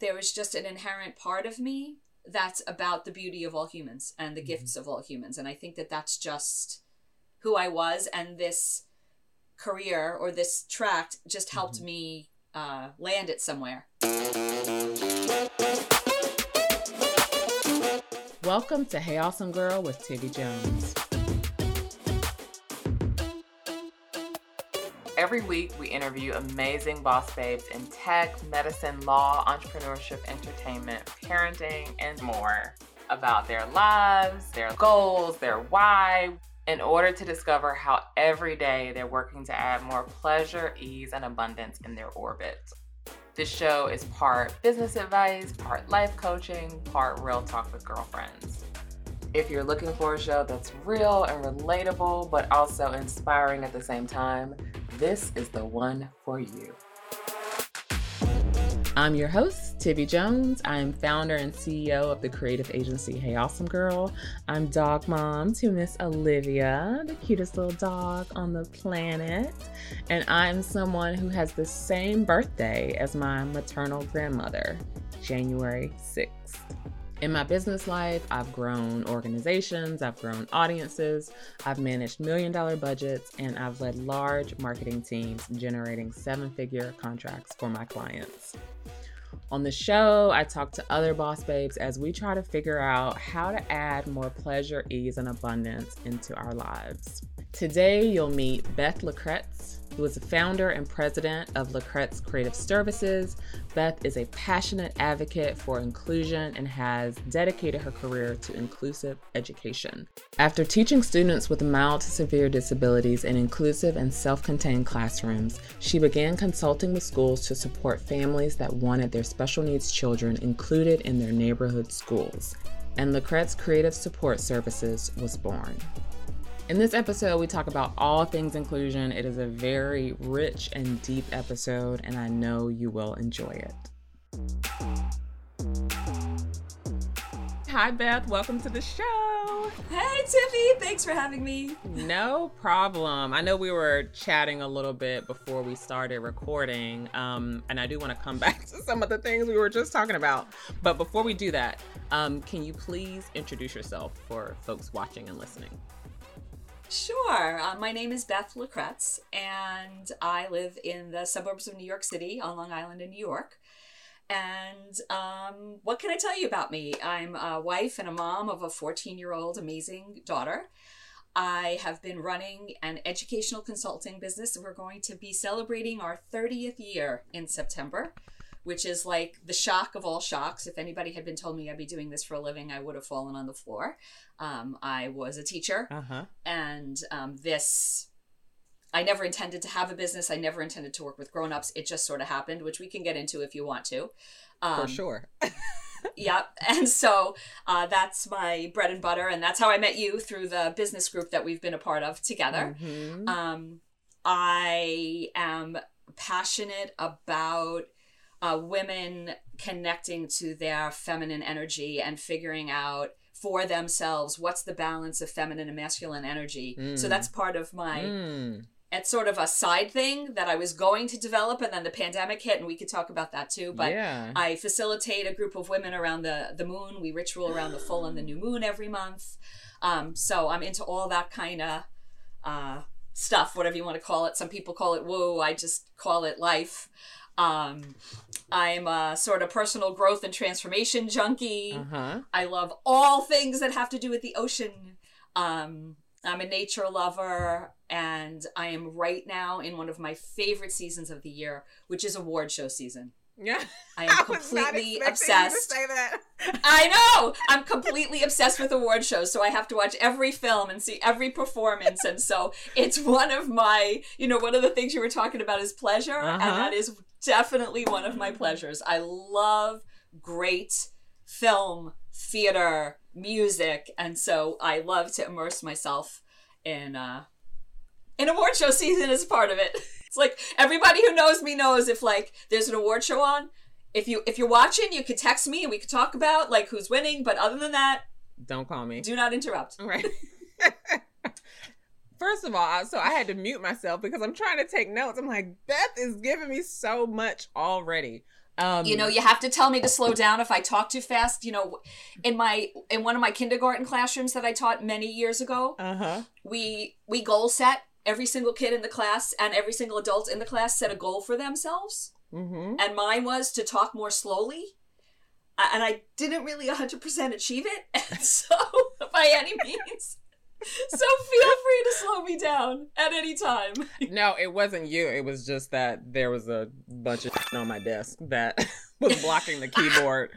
there is just an inherent part of me that's about the beauty of all humans and the gifts of all humans. And I think that that's just who I was. And this career or this tract just helped me uh, land it somewhere. Welcome to Hey Awesome Girl with Tivi Jones. Every week, we interview amazing boss babes in tech, medicine, law, entrepreneurship, entertainment, parenting, and more about their lives, their goals, their why, in order to discover how every day they're working to add more pleasure, ease, and abundance in their orbit. This show is part business advice, part life coaching, part real talk with girlfriends. If you're looking for a show that's real and relatable, but also inspiring at the same time, this is the one for you. I'm your host, Tivi Jones. I'm founder and CEO of the creative agency Hey Awesome Girl. I'm dog mom to Miss Olivia, the cutest little dog on the planet. And I'm someone who has the same birthday as my maternal grandmother, January 6th. In my business life, I've grown organizations, I've grown audiences, I've managed million dollar budgets, and I've led large marketing teams generating seven figure contracts for my clients. On the show, I talk to other boss babes as we try to figure out how to add more pleasure, ease, and abundance into our lives. Today, you'll meet Beth Lakretz, who is the founder and president of Lakretz Creative Services. Beth is a passionate advocate for inclusion and has dedicated her career to inclusive education. After teaching students with mild to severe disabilities in inclusive and self contained classrooms, she began consulting with schools to support families that wanted their special needs children included in their neighborhood schools. And Lakretz Creative Support Services was born. In this episode, we talk about all things inclusion. It is a very rich and deep episode, and I know you will enjoy it. Hi, Beth. Welcome to the show. Hey, Tivi. Thanks for having me. No problem. I know we were chatting a little bit before we started recording, um, and I do want to come back to some of the things we were just talking about. But before we do that, um, can you please introduce yourself for folks watching and listening? Sure. Uh, my name is Beth Lakretz, and I live in the suburbs of New York City on Long Island in New York. And um, what can I tell you about me? I'm a wife and a mom of a 14 year old amazing daughter. I have been running an educational consulting business. We're going to be celebrating our 30th year in September which is like the shock of all shocks. If anybody had been told me I'd be doing this for a living, I would have fallen on the floor. Um, I was a teacher, uh-huh. and um, this. I never intended to have a business. I never intended to work with grown-ups. It just sort of happened, which we can get into if you want to. Um, for sure. yep. And so uh, that's my bread and butter. And that's how I met you through the business group that we've been a part of together. Mm-hmm. Um, I am passionate about uh, women connecting to their feminine energy and figuring out for themselves what's the balance of feminine and masculine energy. Mm. So that's part of my. Mm. It's sort of a side thing that I was going to develop, and then the pandemic hit, and we could talk about that too. But yeah. I facilitate a group of women around the the moon. We ritual around the full and the new moon every month. Um, so I'm into all that kind of uh, stuff, whatever you want to call it. Some people call it woo. I just call it life. Um, I'm a sort of personal growth and transformation junkie. Uh-huh. I love all things that have to do with the ocean. Um, I'm a nature lover, and I am right now in one of my favorite seasons of the year, which is award show season. Yeah. I am completely I obsessed. I know. I'm completely obsessed with award shows, so I have to watch every film and see every performance. And so it's one of my, you know, one of the things you were talking about is pleasure, uh-huh. and that is definitely one of my pleasures. I love great film, theater, music, and so I love to immerse myself in uh in award show season as part of it. It's like everybody who knows me knows if like there's an award show on, if you if you're watching, you could text me and we could talk about like who's winning, but other than that, don't call me. Do not interrupt. Right. First of all, so I had to mute myself because I'm trying to take notes. I'm like, Beth is giving me so much already. Um, you know, you have to tell me to slow down if I talk too fast. You know, in my in one of my kindergarten classrooms that I taught many years ago, Uh huh. we we goal set. Every single kid in the class and every single adult in the class set a goal for themselves, Mm-hmm. and mine was to talk more slowly. And I didn't really 100% achieve it, and so by any means. So feel free to slow me down at any time. No, it wasn't you. It was just that there was a bunch of on my desk that was blocking the keyboard.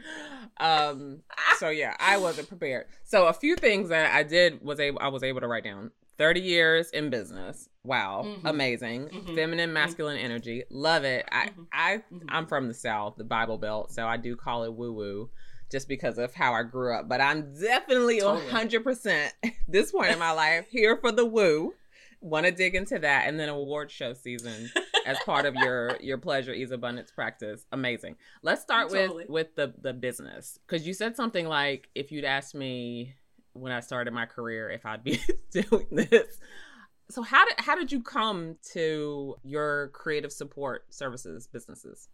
Um, so yeah, I wasn't prepared. So a few things that I did was able I was able to write down. 30 years in business. Wow. Mhm. Amazing. Mhm. Feminine masculine energy. Love it. I Mhm. I Mhm. I'm from the South, the Bible Belt, so I do call it woo woo just because of how I grew up. But I'm definitely Totally. 100% this point in my life here for the woo. Want to dig into that and then award show season as part of your your pleasure ease abundance practice. Amazing. Let's start Totally. with with the the business cuz you said something like if you'd asked me when I started my career if I'd be doing this. So how did how did you come to your creative support services businesses?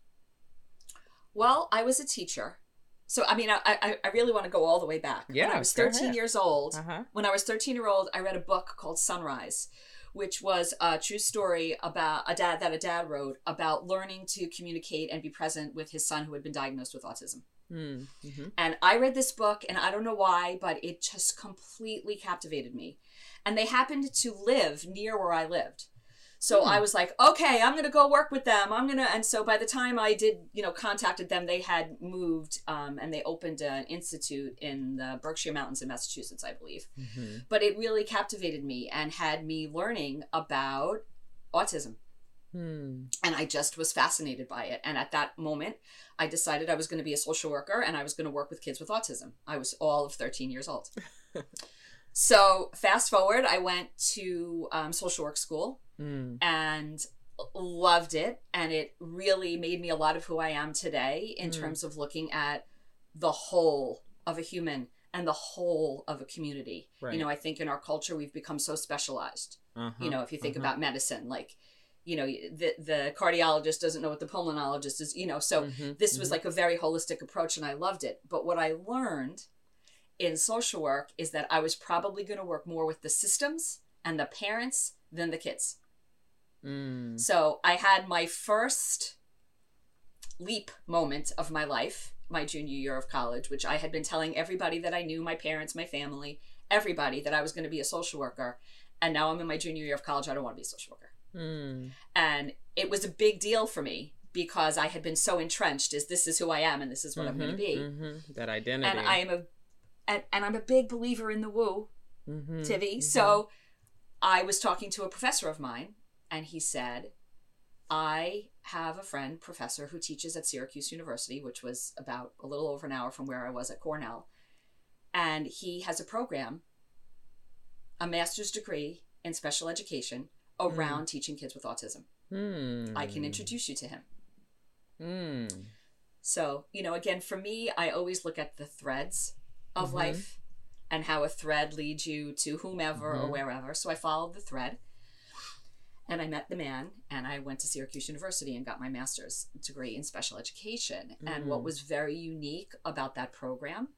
Well, I was a teacher. So, I mean, I, I, I really want to go all the way back. when Yeah, I was 13 ahead. years old, Uh-huh. when I was 13 year old, I read a book called Son-Rise, which was a true story about a dad that a dad wrote about learning to communicate and be present with his son who had been diagnosed with autism. Mm-hmm. And I read this book, and I don't know why, but it just completely captivated me. And they happened to live near where I lived. So Hmm. I was like, okay, I'm going to go work with them. I'm going to. And so by the time I did, you know, contacted them, they had moved um, and they opened an institute in the Berkshire Mountains in Massachusetts, I believe. Mm-hmm. But it really captivated me and had me learning about autism Hmm. and I just was fascinated by it. And at that moment, I decided I was going to be a social worker and I was going to work with kids with autism. I was all of 13 years old. so, fast forward, I went to um, social work school Mm. and loved it. And it really made me a lot of who I am today in Mm. terms of looking at the whole of a human and the whole of a community. Right. You know, I think in our culture, we've become so specialized Uh-huh. you know if you think uh-huh. about medicine like you know the the cardiologist doesn't know what the pulmonologist is you know so Mhm, this was mhm. like a very holistic approach and i loved it but what i learned in social work is that i was probably going to work more with the systems and the parents than the kids Mm. so i had my first leap moment of my life my junior year of college which i had been telling everybody that i knew my parents my family everybody that i was going to be a social worker and now i'm in my junior year of college i don't want to be a social worker Mm. and it was a big deal for me because I had been so entrenched as this is who I am and this is what I'm going to be. mhm. That identity. And I am a and, and I'm a big believer in the woo, Mhm, Tivi. mhm. So I was talking to a professor of mine and he said, I have a friend, professor, who teaches at Syracuse University, which was about a little over an hour from where I was at Cornell. And he has a program, a master's degree in special education around teaching kids with autism. Mm. I can introduce you to him. Mm. So, you know, again, for me, I always look at the threads of Mhm. life and how a thread leads you to whomever or Mhm. wherever. So I followed the thread and I met the man and I went to Syracuse University and got my master's degree in special education. And what Mm. was very unique about that program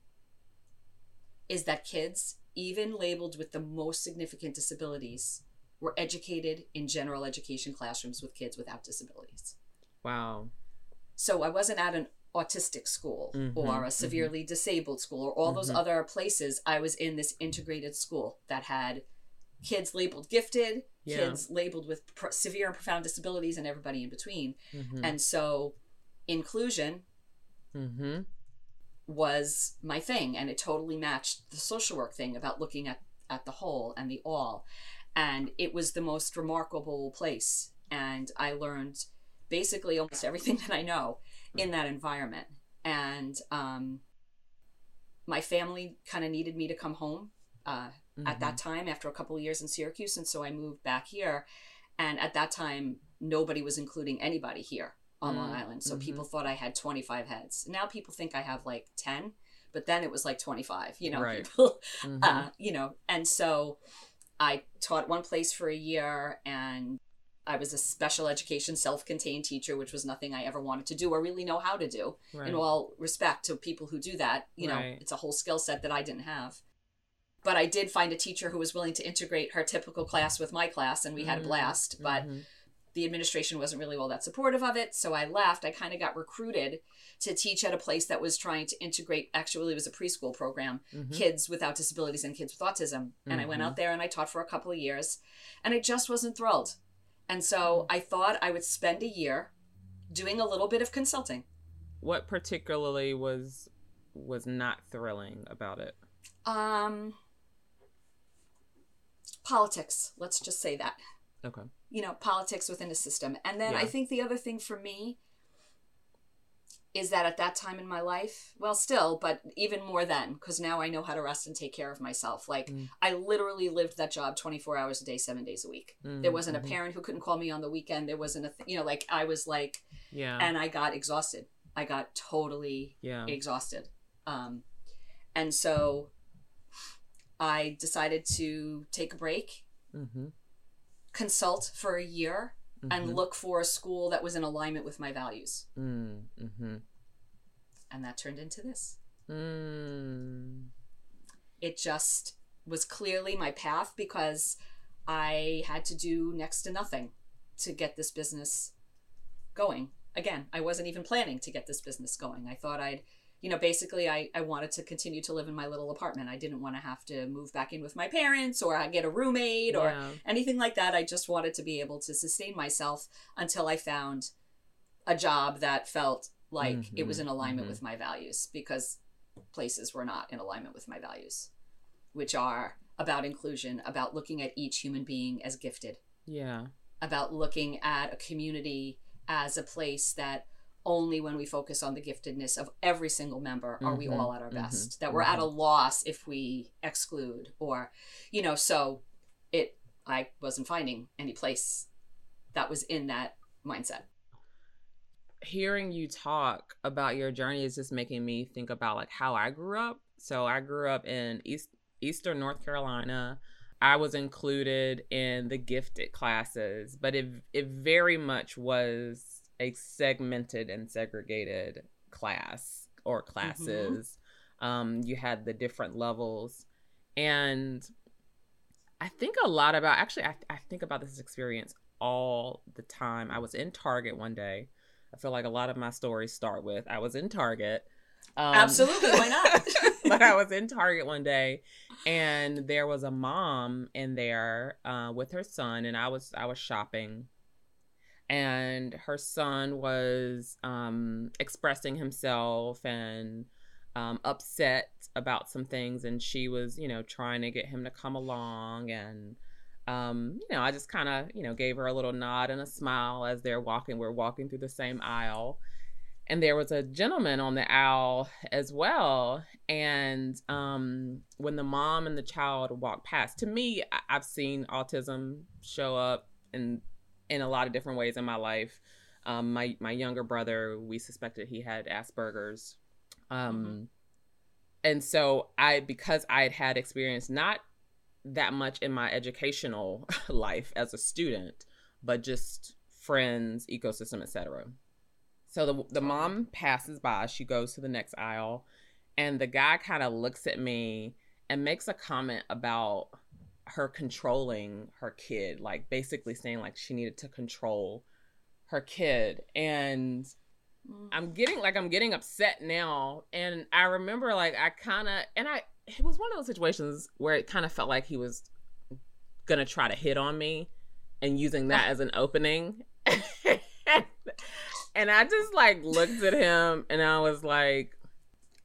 is that kids, even labeled with the most significant disabilities, were educated in general education classrooms with kids without disabilities. Wow. So I wasn't at an autistic school Mhm, or a severely disabled school or all those Mhm. other places. I was in this integrated school that had kids labeled gifted, Yeah. kids labeled with pr- severe and profound disabilities, and everybody in between. Mhm. And so inclusion Mhm. was my thing and it totally matched the social work thing about looking at at the whole and the all and it was the most remarkable place. And i learned basically almost everything that i know in that environment. And um, my family kind of needed me to come home uh, at that time after a couple of years in syracuse and so i moved back here. And at that time nobody was including anybody here on long Mm, island so mhm. people thought i had 25 heads. Now people think i have like 10 but then it was like 25 you know Right. people uh, you know and so i taught one place for a year and I was a special education self contained teacher, which was nothing I ever wanted to do or really know how to do. Right. In all respect to people who do that, you know, Right. it's a whole skill set that I didn't have. But I did find a teacher who was willing to integrate her typical class with my class, and we had a Mm, blast. But mhm. The administration wasn't really all that supportive of it. So I left. I kind of got recruited to teach at a place that was trying to integrate, actually, it was a preschool program, Mhm. kids without disabilities and kids with autism. And I went out there and I taught for a couple of years and I just wasn't thrilled. And so I thought I would spend a year doing a little bit of consulting. what particularly was was not thrilling about it? Um, politics, let's just say that. Okay. you know politics within a system and then i think the other thing for me is that at that time in my life well still but even more then because now i know how to rest and take care of myself like Mm. i literally lived that job 24 hours a day seven days a week there wasn't a parent who couldn't call me on the weekend there wasn't a th- you know like i was like Yeah. and i got exhausted i got totally yeah. exhausted. Um, and so I decided to take a break, Mm-hmm. Consult for a year, and look for a school that was in alignment with my values. Mm-hmm. And that turned into this. Mm. It just was clearly my path because I had to do next to nothing to get this business going. Again, I wasn't even planning to get this business going. I thought I'd, you know, basically I, I wanted to continue to live in my little apartment. I didn't want to have to move back in with my parents or get a roommate or Yeah. anything like that. I just wanted to be able to sustain myself until I found a job that felt like it was in Mhm, alignment mhm. with my values because places were not in alignment with my values, which are about inclusion, about looking at each human being as gifted, Yeah. about looking at a community as a place that only when we focus on the giftedness of every single member are we Mhm, all at our mhm, best. That we're at a loss if we exclude or, you know, so it, I wasn't finding any place that was in that mindset. hearing you talk about your journey is just making me think about like how I grew up. So I grew up in East Eastern North Carolina. I was included in the gifted classes, but it it very much was a segmented and segregated class or classes. Um, you had the different levels, and I think a lot about actually I, I think about this experience all the time. I was in Target one day. I feel like a lot of my stories start with I was in Target. Um, Absolutely, why not? but I was in Target one day, and there was a mom in there uh, with her son, and I was I was shopping, and her son was um, expressing himself and um, upset about some things, and she was you know trying to get him to come along and um, you know, I just kind of, you know, gave her a little nod and a smile as they're walking. We're walking through the same aisle. And there was a gentleman on the aisle as well. And um, when the mom and the child walked past, to me, I've seen autism show up in in a lot of different ways in my life. Um, my my younger brother, we suspected he had Asperger's, um, and so I because I had had experience not that much in my educational life as a student, but just friends, ecosystem, etc. So the the mom passes by, she goes to the next aisle, and the guy kind of looks at me and makes a comment about her controlling her kid, like basically saying like she needed to control her kid. And I'm getting like I'm getting upset now, and I remember like I kind of and I it was one of those situations where it kind of felt like he was gonna try to hit on me, and using that as an opening. and I just like looked at him, and I was like,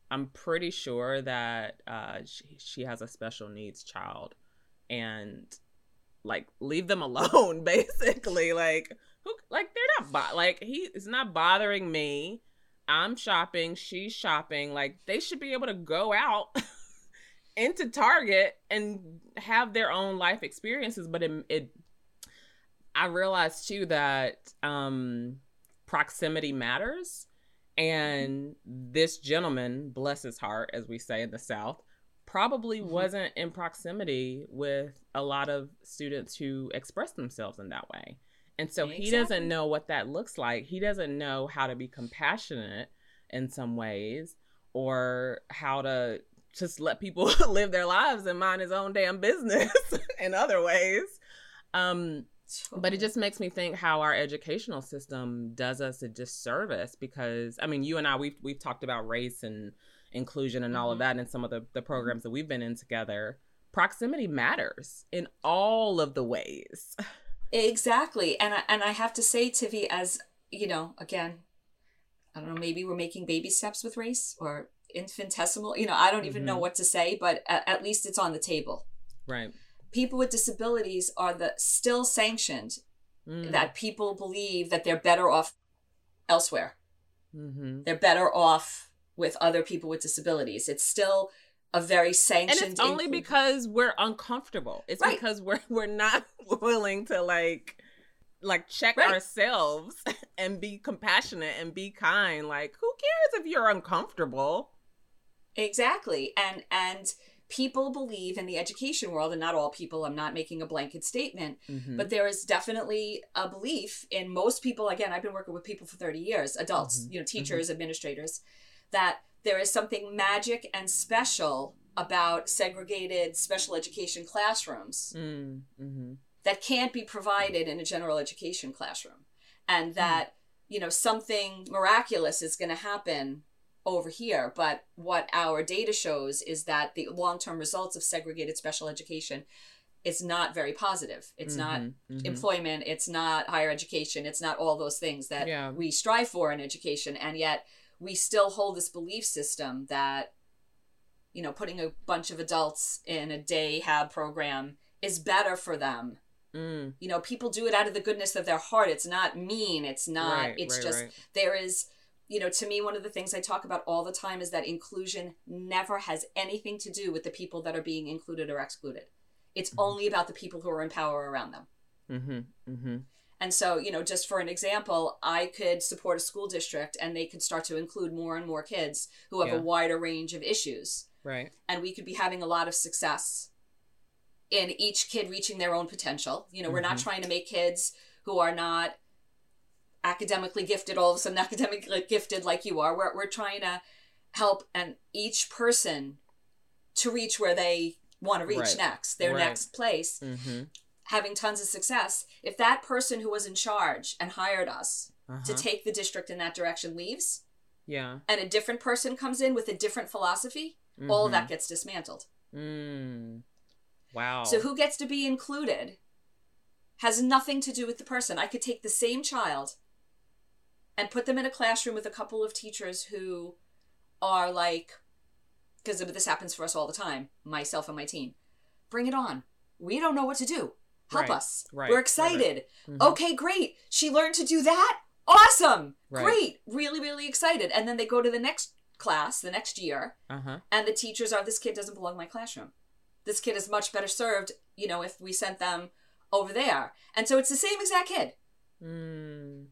I'm pretty sure that uh, she she has a special needs child, and like leave them alone, basically, like who like they're not bo- like he is not bothering me. I'm shopping she's shopping. Like they should be able to go out into target and have their own life experiences but it, it i realized too that um proximity matters. And this gentleman bless his heart as we say in the south probably Mhm. wasn't in proximity with a lot of students who express themselves in that way And so exactly. he doesn't know what that looks like. He doesn't know how to be compassionate in some ways or how to just let people live their lives and mind his own damn business in other ways. Um, but it just makes me think how our educational system does us a disservice because I mean you and I we've we've talked about race and inclusion and all mm-hmm. of that and some of the, the programs that we've been in together. Proximity matters in all of the ways. Exactly. And I, and I have to say, Tivi, as you know, again, I don't know, maybe we're making baby steps with race or infinitesimal. You know, I don't even mm-hmm. know what to say, but at, at, least it's on the table. Right. People with disabilities are the still sanctioned mm. that people believe that they're better off elsewhere. Mm-hmm. They're better off with other people with disabilities. It's still a very sanctioned. And it's only because we're uncomfortable. It's right. because we're we're not willing to like like check right. ourselves and be compassionate and be kind. Like who cares if you're uncomfortable? Exactly. And and people believe in the education world and not all people i'm not making a blanket statement mm-hmm. but there is definitely a belief in most people again i've been working with people for 30 years adults mm-hmm. you know teachers mm-hmm. administrators that there is something magic and special about segregated special education classrooms mm, mm-hmm. that can't be provided in a general education classroom and mm. that mm. you know something miraculous is going to happen over here but what our data shows is that the long-term results of segregated special education is not very positive it's mm-hmm, not mm-hmm. employment it's not higher education it's not all those things that yeah. we strive for in education and yet we still hold this belief system that you know putting a bunch of adults in a day hab program is better for them mm. you know people do it out of the goodness of their heart it's not mean it's not right, it's right, just right. there is you know to me one of the things i talk about all the time is that inclusion never has anything to do with the people that are being included or excluded it's mm-hmm. only about the people who are in power around them mm-hmm. Mm-hmm. And so, you know, just for an example, I could support a school district and they could start to include more and more kids who have yeah. a wider range of issues. Right. And we could be having a lot of success in each kid reaching their own potential. You know, mm-hmm. we're not mm-hmm. trying to make kids who are not academically gifted all of a sudden academically gifted like you are. We're, we're trying to help and each person to reach where they want to reach right. next, their right. next place. Mm-hmm having tons of success, if that person who was in charge and hired us uh-huh. to take the district in that direction leaves, yeah, and a different person comes in with a different philosophy, mm-hmm. all of that mm-hmm. gets dismantled. Mm. Wow. So who gets to be included has nothing to do with the person. I could take the same child and put them in a classroom with a couple of teachers who are like because this happens for us all the time, myself and my team. Bring it on. We don't know what to do help right, us. right, we're excited right, mm-hmm. okay great. She learned to do that? Awesome. Great. Really really excited. And then they go to the next class the next year uh-huh. and the teachers are this kid doesn't belong in my classroom. This kid is much better served you know if we sent them over there. And so it's the same exact kid. Mm.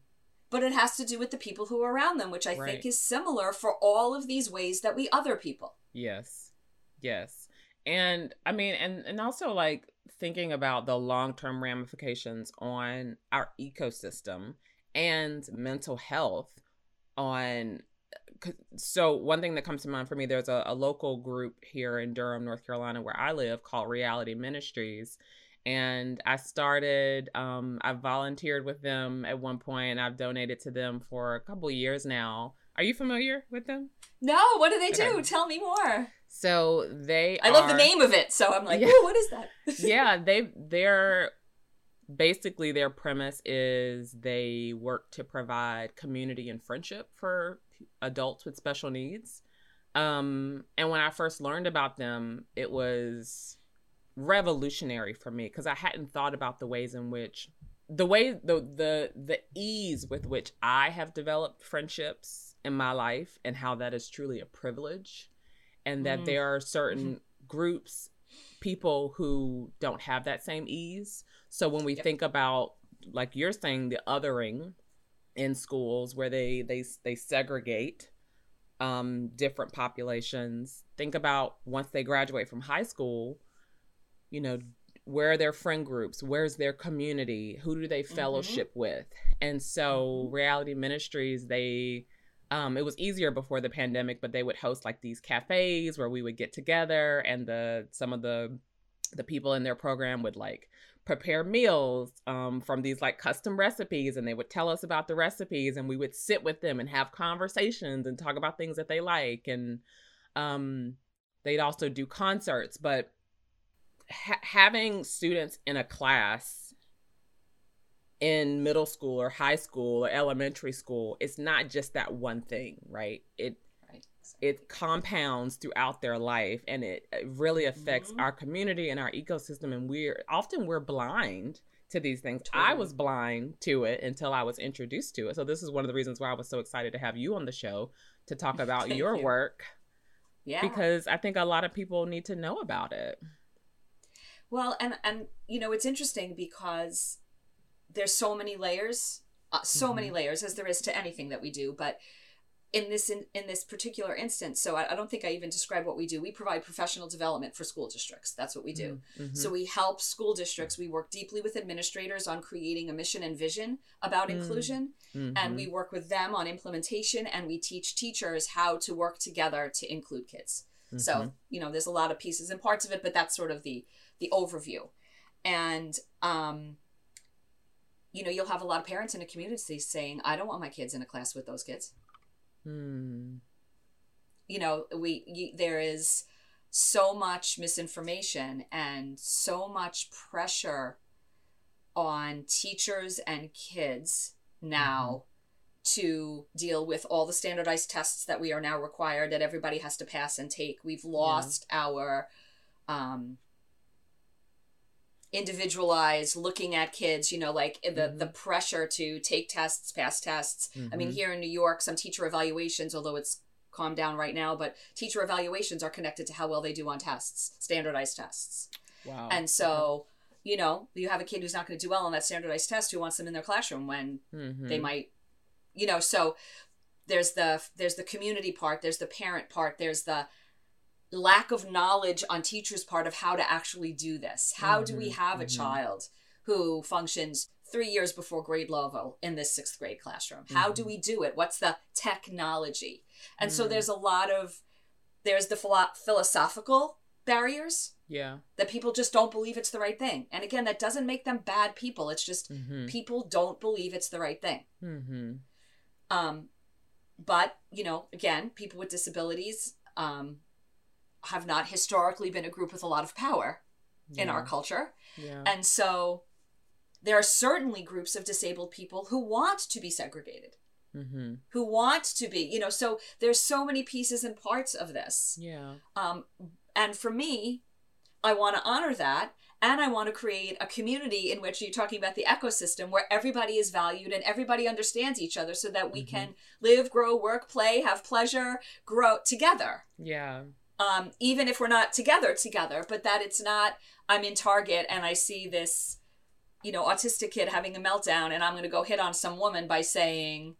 but it has to do with the people who are around them which i think is similar for all of these ways that we other people. Yes. Yes and i mean and and also like thinking about the long-term ramifications on our ecosystem and mental health on so one thing that comes to mind for me there's a, a, local group here in durham north carolina where i live called reality ministries. And i started um, i volunteered with them at one point. I've donated to them for a couple years now. Are you familiar with them? No what do they do? Tell me more so they I are, love the name of it. So I'm like, yeah. what is that? yeah, they they're basically their premise is they work to provide community and friendship for adults with special needs. Um, and when I first learned about them, it was revolutionary for me because I hadn't thought about the ways in which the way the the the ease with which I have developed friendships in my life and how that is truly a privilege and that mm. there are certain mm-hmm. groups people who don't have that same ease so when we yep. think about like you're saying the othering in schools where they they they segregate um different populations think about once they graduate from high school you know where are their friend groups where's their community who do they Mm-hmm. fellowship with and so reality ministries they um, it was easier before the pandemic but they would host like these cafes where we would get together and the some of the the people in their program would like prepare meals um, from these like custom recipes and they would tell us about the recipes and we would sit with them and have conversations and talk about things that they like and um, they'd also do concerts. But ha- having students in a class in middle school or high school or elementary school it's not just that one thing right it Right. it compounds throughout their life and it, it really affects Mhm. our community and our ecosystem and we're often we're blind to these things i was blind to it until i was introduced to it so this is one of the reasons why i was so excited to have you on the show to talk about your you. work Yeah. because i think a lot of people need to know about it Well, and and you know it's interesting because there's so many layers, uh, so many Mhm. layers as there is to anything that we do. But in this in, in this particular instance, so I, I don't think I even describe what we do. We provide professional development for school districts. That's what we do. Mhm. So we help school districts. We work deeply with administrators on creating a mission and vision about Mm. inclusion, and Mhm. we work with them on implementation. And we teach teachers how to work together to include kids. So, you know, there's a lot of pieces and parts of it, but that's sort of the the overview. And um you know, you'll have a lot of parents in a community saying, "I don't want my kids in a class with those kids." Mm. You know, we you, there is so much misinformation and so much pressure on teachers and kids now to deal with all the standardized tests that we are now required that everybody has to pass and take. We've lost our um, individualized looking at kids you know like the Mhm. the pressure to take tests pass tests i mean Mhm. here in new york some teacher evaluations although it's calmed down right now but teacher evaluations are connected to how well they do on tests standardized tests wow and so you know you have a kid who's not going to do well on that standardized test who wants them in their classroom when Mhm. they might you know so there's the there's the community part there's the parent part there's the lack of knowledge on teachers part of how to actually do this how do we Mhm, have a mhm. child who functions three years before grade level in this sixth grade classroom how do Mhm. we do it what's the technology and so Mm. there's a lot of there's the philo- philosophical barriers yeah that people just don't believe it's the right thing and again that doesn't make them bad people it's just Mhm. people don't believe it's the right thing Mhm. um, but you know, again, people with disabilities um, have not historically been a group with a lot of power in our culture, yeah and so there are certainly groups of disabled people who want to be segregated, Mhm. who want to be, you know. So there's so many pieces and parts of this, yeah um, and for me, I want to honor that. And I want to create a community in which you're talking about the ecosystem where everybody is valued and everybody understands each other so that we Mhm. can live, grow, work, play, have pleasure, grow together. yeah Um, even if we're not together together, but that it's not, I'm in Target and I see this, you know, autistic kid having a meltdown and I'm going to go hit on some woman by saying,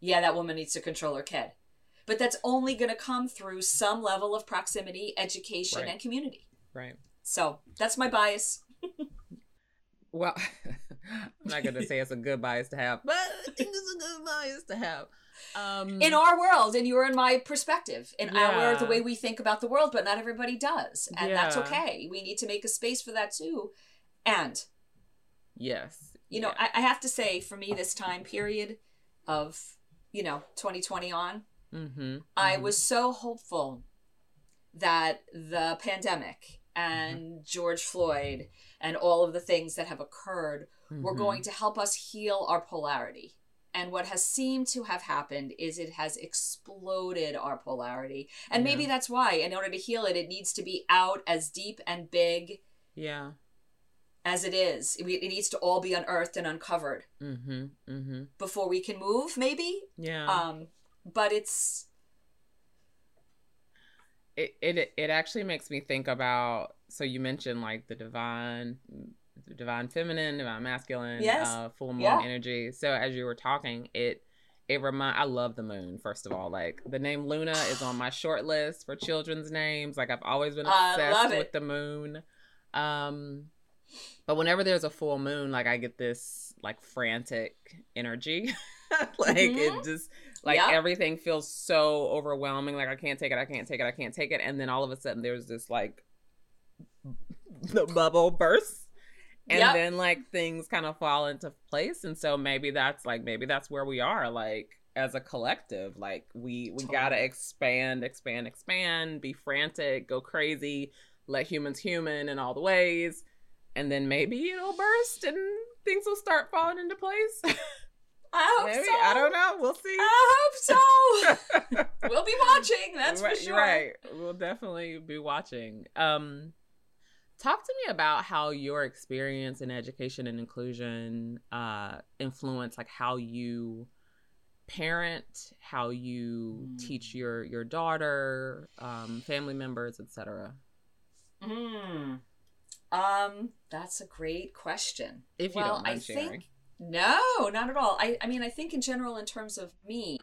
yeah, that woman needs to control her kid. But that's only going to come through some level of proximity, education, Right. and community. right So that's my bias. well i'm not gonna say it's a good bias to have but it's a good bias to have um In our world, and you're in my perspective, in our the way we think about the world, but not everybody does, and that's okay. We need to make a space for that too. And yes you know, yeah. I, I have to say, for me, this time period of you know 2020 on, mm-hmm. I was so hopeful that the pandemic and George Floyd and all of the things that have occurred were Mm-hmm. going to help us heal our polarity. And what has seemed to have happened is it has exploded our polarity. And Yeah. maybe that's why, in order to heal it, it needs to be out as deep and big yeah as it is. It, it needs to all be unearthed and uncovered mm-hmm. Mm-hmm. before we can move, maybe. yeah Um, but it's it, it it actually makes me think about so you mentioned like the divine divine feminine divine masculine Yes. uh full moon Yeah. energy so as you were talking it it remind i love the moon first of all like the name luna is on my short list for children's names like i've always been obsessed with the moon um but whenever there's a full moon, like I get this like frantic energy. like mm-hmm. it just like yep. everything feels so overwhelming. Like I can't take it, I can't take it, I can't take it. And then all of a sudden there's this like the bubble bursts. And yep. then like things kind of fall into place. And so maybe that's like maybe that's where we are, like as a collective. Like we we totally. gotta expand, expand, expand, be frantic, go crazy, let humans human in all the ways. And then maybe it'll burst and things will start falling into place. I hope Maybe. so. I don't know. We'll see. I hope so. we'll be watching. That's right, for sure. Right. We'll definitely be watching. Um, talk to me about how your experience in education and inclusion uh, influence like how you parent, how you mm. teach your your daughter, um, family members, etc. Hmm. Um, that's a great question. If you well, don't mind I sharing. think no, not at all. I, I mean, I think in general, in terms of me,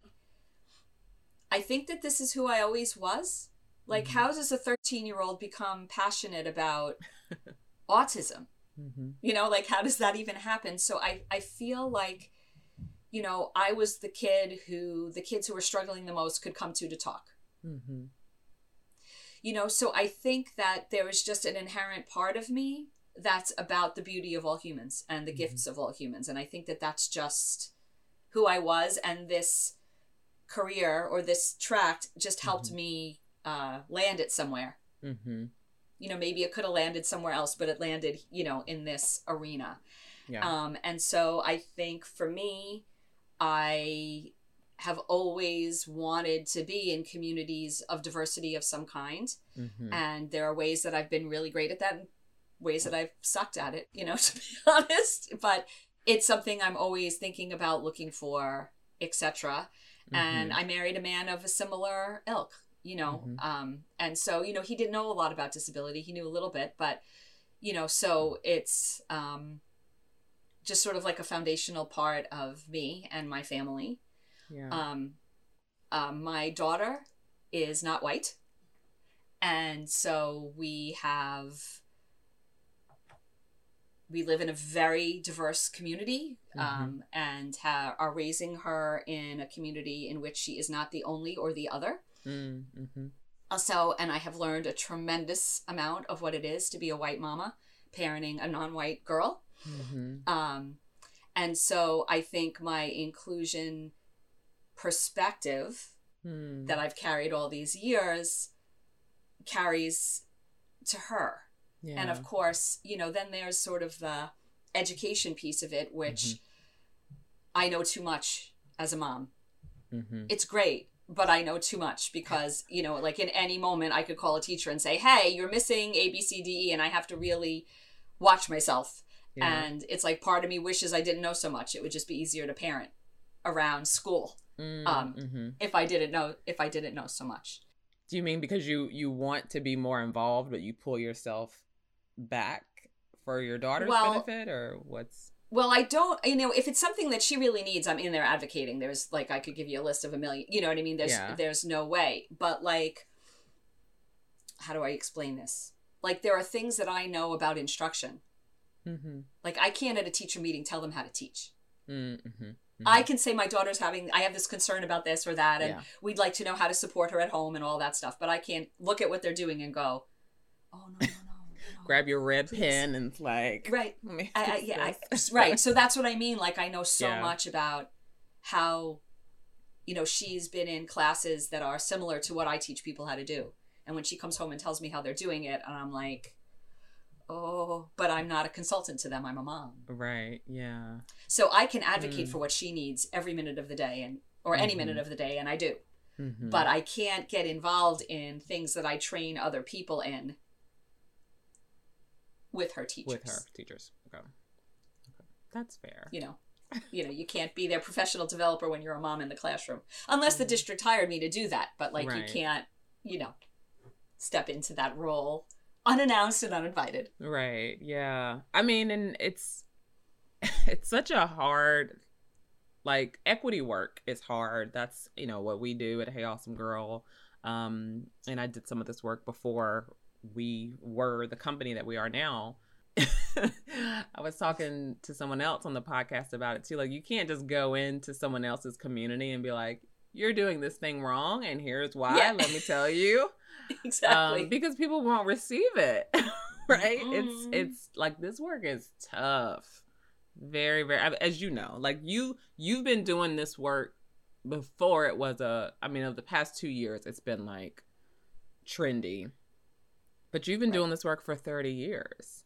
I think that this is who I always was. Like, mm-hmm. how does a 13 year old become passionate about autism? Mm-hmm. You know, like, how does that even happen? So I, I feel like, you know, I was the kid who the kids who were struggling the most could come to to talk. Mm-hmm. You know, so I think that there is just an inherent part of me that's about the beauty of all humans and the mm-hmm. gifts of all humans. And I think that that's just who I was. And this career or this tract just helped mm-hmm. me uh, land it somewhere. Mm-hmm. You know, maybe it could have landed somewhere else, but it landed, you know, in this arena. Yeah. Um, and so I think for me, I have always wanted to be in communities of diversity of some kind. Mm-hmm. And there are ways that I've been really great at that and ways that I've sucked at it, you know, to be honest. But it's something I'm always thinking about, looking for, etc. Mm-hmm. And I married a man of a similar ilk, you know. Mm-hmm. Um, and so, you know, he didn't know a lot about disability. He knew a little bit, but you know, so it's um, just sort of like a foundational part of me and my family. Yeah. Um, uh, my daughter is not white. And so we have we live in a very diverse community mm-hmm. um, and ha- are raising her in a community in which she is not the only or the other. Mm-hmm. So, and I have learned a tremendous amount of what it is to be a white mama parenting a non white girl. Mm-hmm. Um, and so I think my inclusion perspective mm. that I've carried all these years carries to her yeah. And of course, you know, then there's sort of the education piece of it, which mm-hmm. I know too much as a mom. Mm-hmm. It's great, but I know too much because, you know, like in any moment I could call a teacher and say, hey, you're missing A, B, C, D, E, and I have to really watch myself. Yeah. And it's like part of me wishes I didn't know so much. It would just be easier to parent around school mm, um, mm-hmm. if I didn't know if I didn't know so much. Do you mean because you you want to be more involved, but you pull yourself back for your daughter's well, benefit or what's well i don't you know if it's something that she really needs i'm in there advocating there's like i could give you a list of a million you know what i mean there's yeah. there's no way but like how do i explain this like there are things that i know about instruction mm-hmm. like i can't at a teacher meeting tell them how to teach mm-hmm. Mm-hmm. I can say my daughter's having, I have this concern about this or that, and yeah. we'd like to know how to support her at home and all that stuff. But I can't look at what they're doing and go, oh, no, no, no grab your red Please. pen and like right I, I, yeah I, right so that's what i mean like i know so yeah. much about how you know she's been in classes that are similar to what i teach people how to do and when she comes home and tells me how they're doing it and i'm like oh but i'm not a consultant to them i'm a mom right yeah so i can advocate mm. for what she needs every minute of the day and or any mm-hmm. minute of the day and i do mm-hmm. but i can't get involved in things that i train other people in with her teachers. With her teachers. Okay. okay. That's fair. You know, you know, you can't be their professional developer when you're a mom in the classroom, unless the mm-hmm. district hired me to do that. But like, right. you can't, you know, step into that role unannounced and uninvited. Right. Yeah. I mean, and it's it's such a hard like equity work is hard. That's you know what we do at Hey Awesome Girl. Um, and I did some of this work before we were the company that we are now I was talking to someone else on the podcast about it too. Like, you can't just go into someone else's community and be like, "You're doing this thing wrong, and here's why." Yeah. Let me tell you. exactly. Um, because people won't receive it, right? Mm-hmm. It's it's like this work is tough, very very. As you know, like you you've been doing this work before it was a. I mean, of the past two years, it's been like trendy. But you've been right. doing this work for 30 years.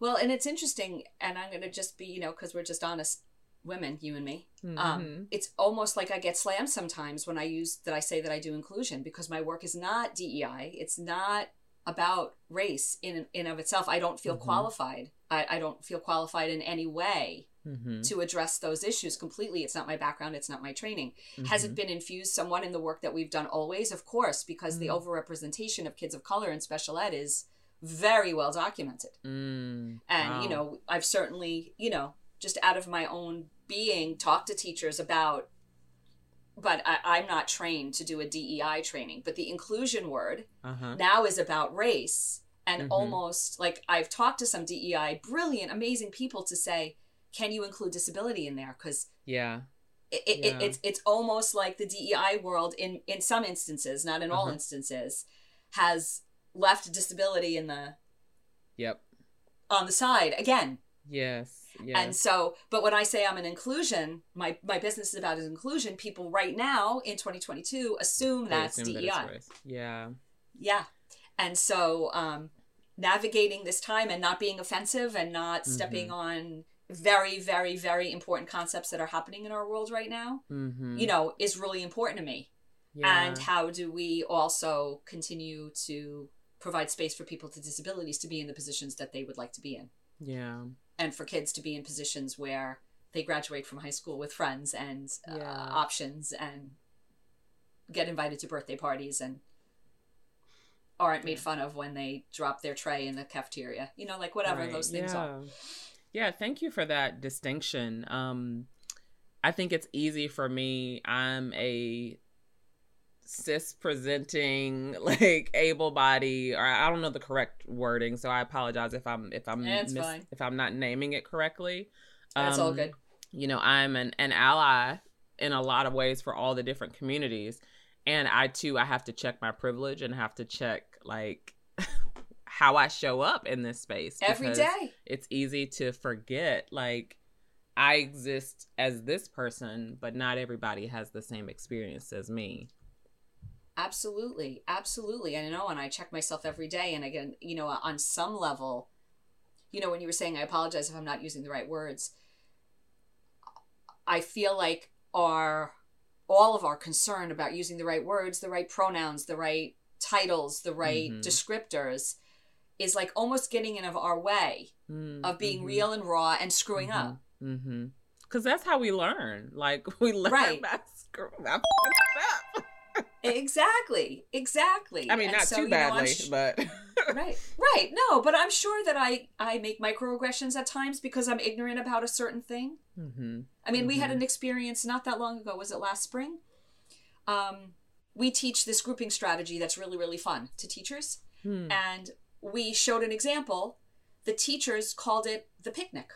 Well, and it's interesting, and I'm going to just be, you know, because we're just honest women, you and me. Um, mm-hmm. Um, it's almost like I get slammed sometimes when I use that I say that I do inclusion because my work is not DEI. It's not about race in in of itself. I don't feel mm-hmm. qualified. I, I don't feel qualified in any way mm-hmm. to address those issues completely. It's not my background. It's not my training. Has it mm-hmm. been infused somewhat in the work that we've done always? Of course, because the mm. overrepresentation of kids of color in special ed is very well documented. Mm, and, wow. you know, I've certainly, you know, just out of my own being, talked to teachers about, but I, am not trained to do a DEI training. But the inclusion word uh-huh. now is about race. And mm-hmm. almost like I've talked to some DEI, brilliant, amazing people to say, can you include disability in there? Because yeah. It, it, yeah. It, it's it's almost like the DEI world in in some instances, not in uh-huh. all instances, has left disability in the yep on the side again yes, yes and so but when i say i'm an inclusion my my business is about inclusion people right now in 2022 assume they that's assume dei that yeah yeah and so um navigating this time and not being offensive and not mm-hmm. stepping on very very very important concepts that are happening in our world right now mm-hmm. you know is really important to me yeah. and how do we also continue to provide space for people with disabilities to be in the positions that they would like to be in. Yeah. And for kids to be in positions where they graduate from high school with friends and uh, yeah. options and get invited to birthday parties and aren't made fun of when they drop their tray in the cafeteria. You know, like whatever right. those things yeah. are. Yeah, thank you for that distinction. Um I think it's easy for me. I'm a cis presenting like able body or I don't know the correct wording so I apologize if I'm if I'm mis- if I'm not naming it correctly. That's um, all good. You know, I'm an, an ally in a lot of ways for all the different communities and I too I have to check my privilege and have to check like how I show up in this space every day. It's easy to forget like I exist as this person, but not everybody has the same experience as me. Absolutely. Absolutely. I know. And I check myself every day. And again, you know, on some level, you know, when you were saying, I apologize if I'm not using the right words, I feel like our, all of our concern about using the right words, the right pronouns, the right titles, the right mm-hmm. descriptors is like almost getting in of our way mm-hmm. of being mm-hmm. real and raw and screwing up. Mm-hmm. Because that's how we learn. Like we learn right. by screwing up exactly exactly i mean and not so, too badly know, sh- but right right no but i'm sure that i i make microaggressions at times because i'm ignorant about a certain thing mm-hmm. i mean mm-hmm. we had mm-hmm. an experience not that long ago was it last spring um we teach this grouping strategy that's really really fun to teachers hmm. and we showed an example the teachers called it the picnic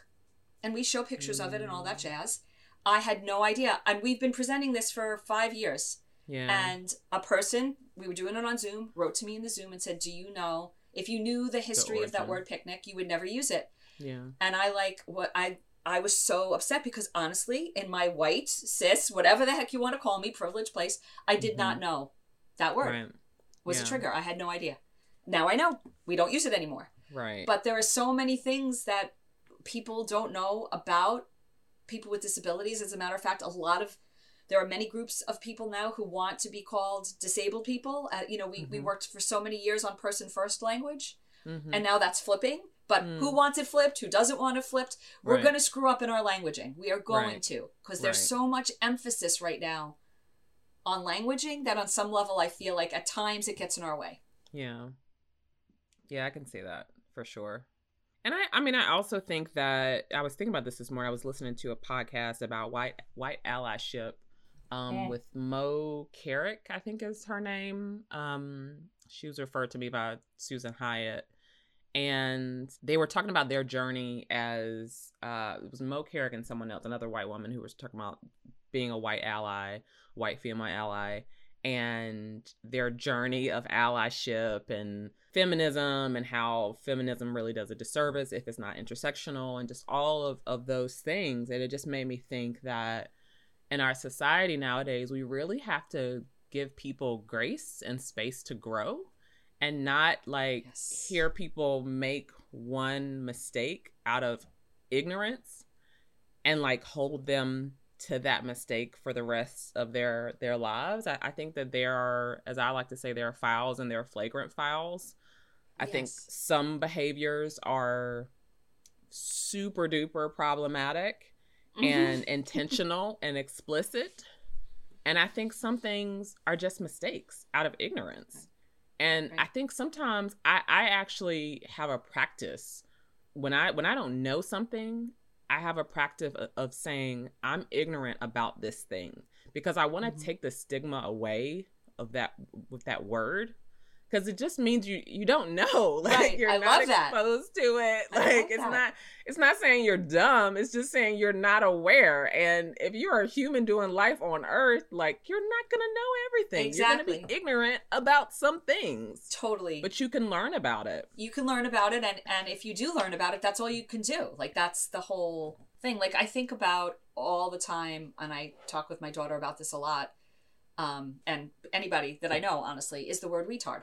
and we show pictures mm. of it and all that mm. jazz i had no idea and we've been presenting this for five years yeah. And a person, we were doing it on Zoom, wrote to me in the Zoom and said, Do you know if you knew the history the of that word picnic, you would never use it. Yeah. And I like what I I was so upset because honestly, in my white, cis, whatever the heck you want to call me, privileged place, I did mm-hmm. not know that word right. was yeah. a trigger. I had no idea. Now I know. We don't use it anymore. Right. But there are so many things that people don't know about people with disabilities. As a matter of fact, a lot of there are many groups of people now who want to be called disabled people. Uh, you know, we, mm-hmm. we worked for so many years on person first language, mm-hmm. and now that's flipping. But mm. who wants it flipped? Who doesn't want it flipped? We're right. going to screw up in our languaging. We are going right. to because there's right. so much emphasis right now on languaging that on some level I feel like at times it gets in our way. Yeah. Yeah, I can see that for sure. And I, I mean, I also think that I was thinking about this this morning. I was listening to a podcast about white white allyship um, yeah. with Mo Carrick, I think is her name. Um, she was referred to me by Susan Hyatt. and they were talking about their journey as uh, it was Mo Carrick and someone else, another white woman who was talking about being a white ally, white female ally, and their journey of allyship and feminism and how feminism really does a disservice if it's not intersectional and just all of, of those things. And it just made me think that in our society nowadays, we really have to give people grace and space to grow and not like yes. hear people make one mistake out of ignorance and like hold them to that mistake for the rest of their their lives. I, I think that there are, as I like to say, there are fouls and there are flagrant fouls. I yes. think some behaviors are super duper problematic mm-hmm. and intentional and explicit. And I think some things are just mistakes out of ignorance. And right. I think sometimes I, I actually have a practice when I when I don't know something, I have a practice of, saying I'm ignorant about this thing because I want to mm-hmm. take the stigma away of that with that word because it just means you you don't know. Like right. you're I not exposed that. to it. Like it's that. not it's not saying you're dumb. It's just saying you're not aware. And if you're a human doing life on earth like you're not gonna know everything. Exactly. you're gonna be ignorant about some things. Totally. But you can learn about it. You can learn about it. And and if you do learn about it that's all you can do. Like that's the whole thing. Like i think about all the time and i talk with my daughter about this a lot um, and anybody that I know, honestly, is the word retard.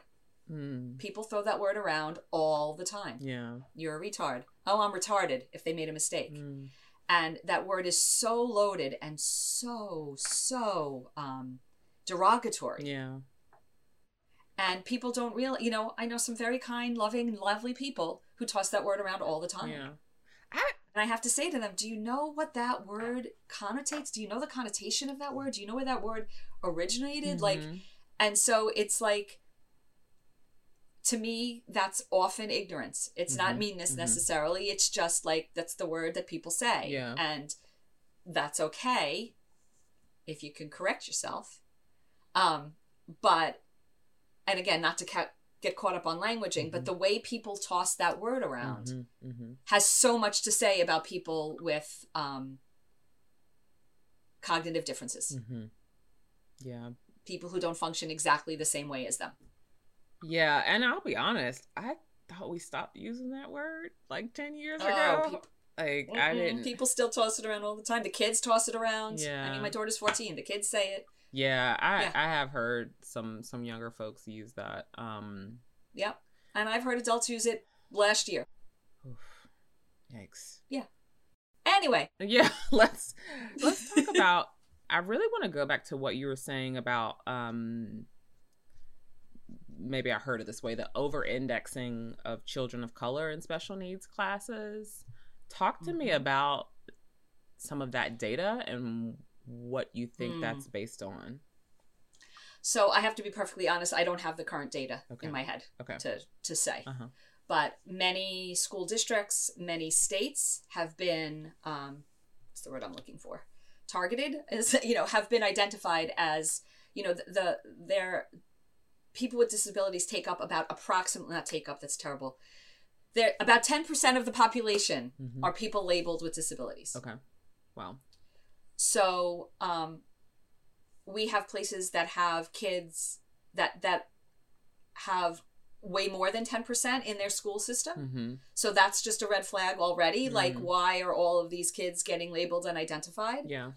Mm. People throw that word around all the time. Yeah. You're a retard. Oh, I'm retarded if they made a mistake. Mm. And that word is so loaded and so, so um, derogatory. Yeah. And people don't realize, you know, I know some very kind, loving, lovely people who toss that word around all the time. Yeah. I, and I have to say to them, do you know what that word connotates? Do you know the connotation of that word? Do you know where that word originated? Mm-hmm. Like, and so it's like, to me that's often ignorance it's mm-hmm. not meanness mm-hmm. necessarily it's just like that's the word that people say yeah. and that's okay if you can correct yourself um but and again not to ca- get caught up on languaging mm-hmm. but the way people toss that word around mm-hmm. Mm-hmm. has so much to say about people with um cognitive differences mm-hmm. yeah people who don't function exactly the same way as them yeah, and I'll be honest, I thought we stopped using that word like 10 years oh, ago. People, like, I didn't. People still toss it around all the time. The kids toss it around. Yeah. I mean, my daughter's 14. The kids say it. Yeah, I yeah. I have heard some some younger folks use that. Um Yep. And I've heard adults use it last year. Oof. Yikes. Yeah. Anyway. Yeah, let's let's talk about I really want to go back to what you were saying about um maybe I heard it this way the over indexing of children of color in special needs classes. Talk to mm-hmm. me about some of that data and what you think mm. that's based on. So I have to be perfectly honest, I don't have the current data okay. in my head okay. to, to say. Uh-huh. But many school districts, many states have been, um, what's the word I'm looking for? Targeted, is you know, have been identified as, you know, the, the their people with disabilities take up about approximately not take up that's terrible. There about 10% of the population mm-hmm. are people labeled with disabilities. Okay. Wow. So um, we have places that have kids that that have way more than 10% in their school system. Mm-hmm. so that's just a red flag already mm-hmm. like why are all of these kids getting labeled and identified yeah.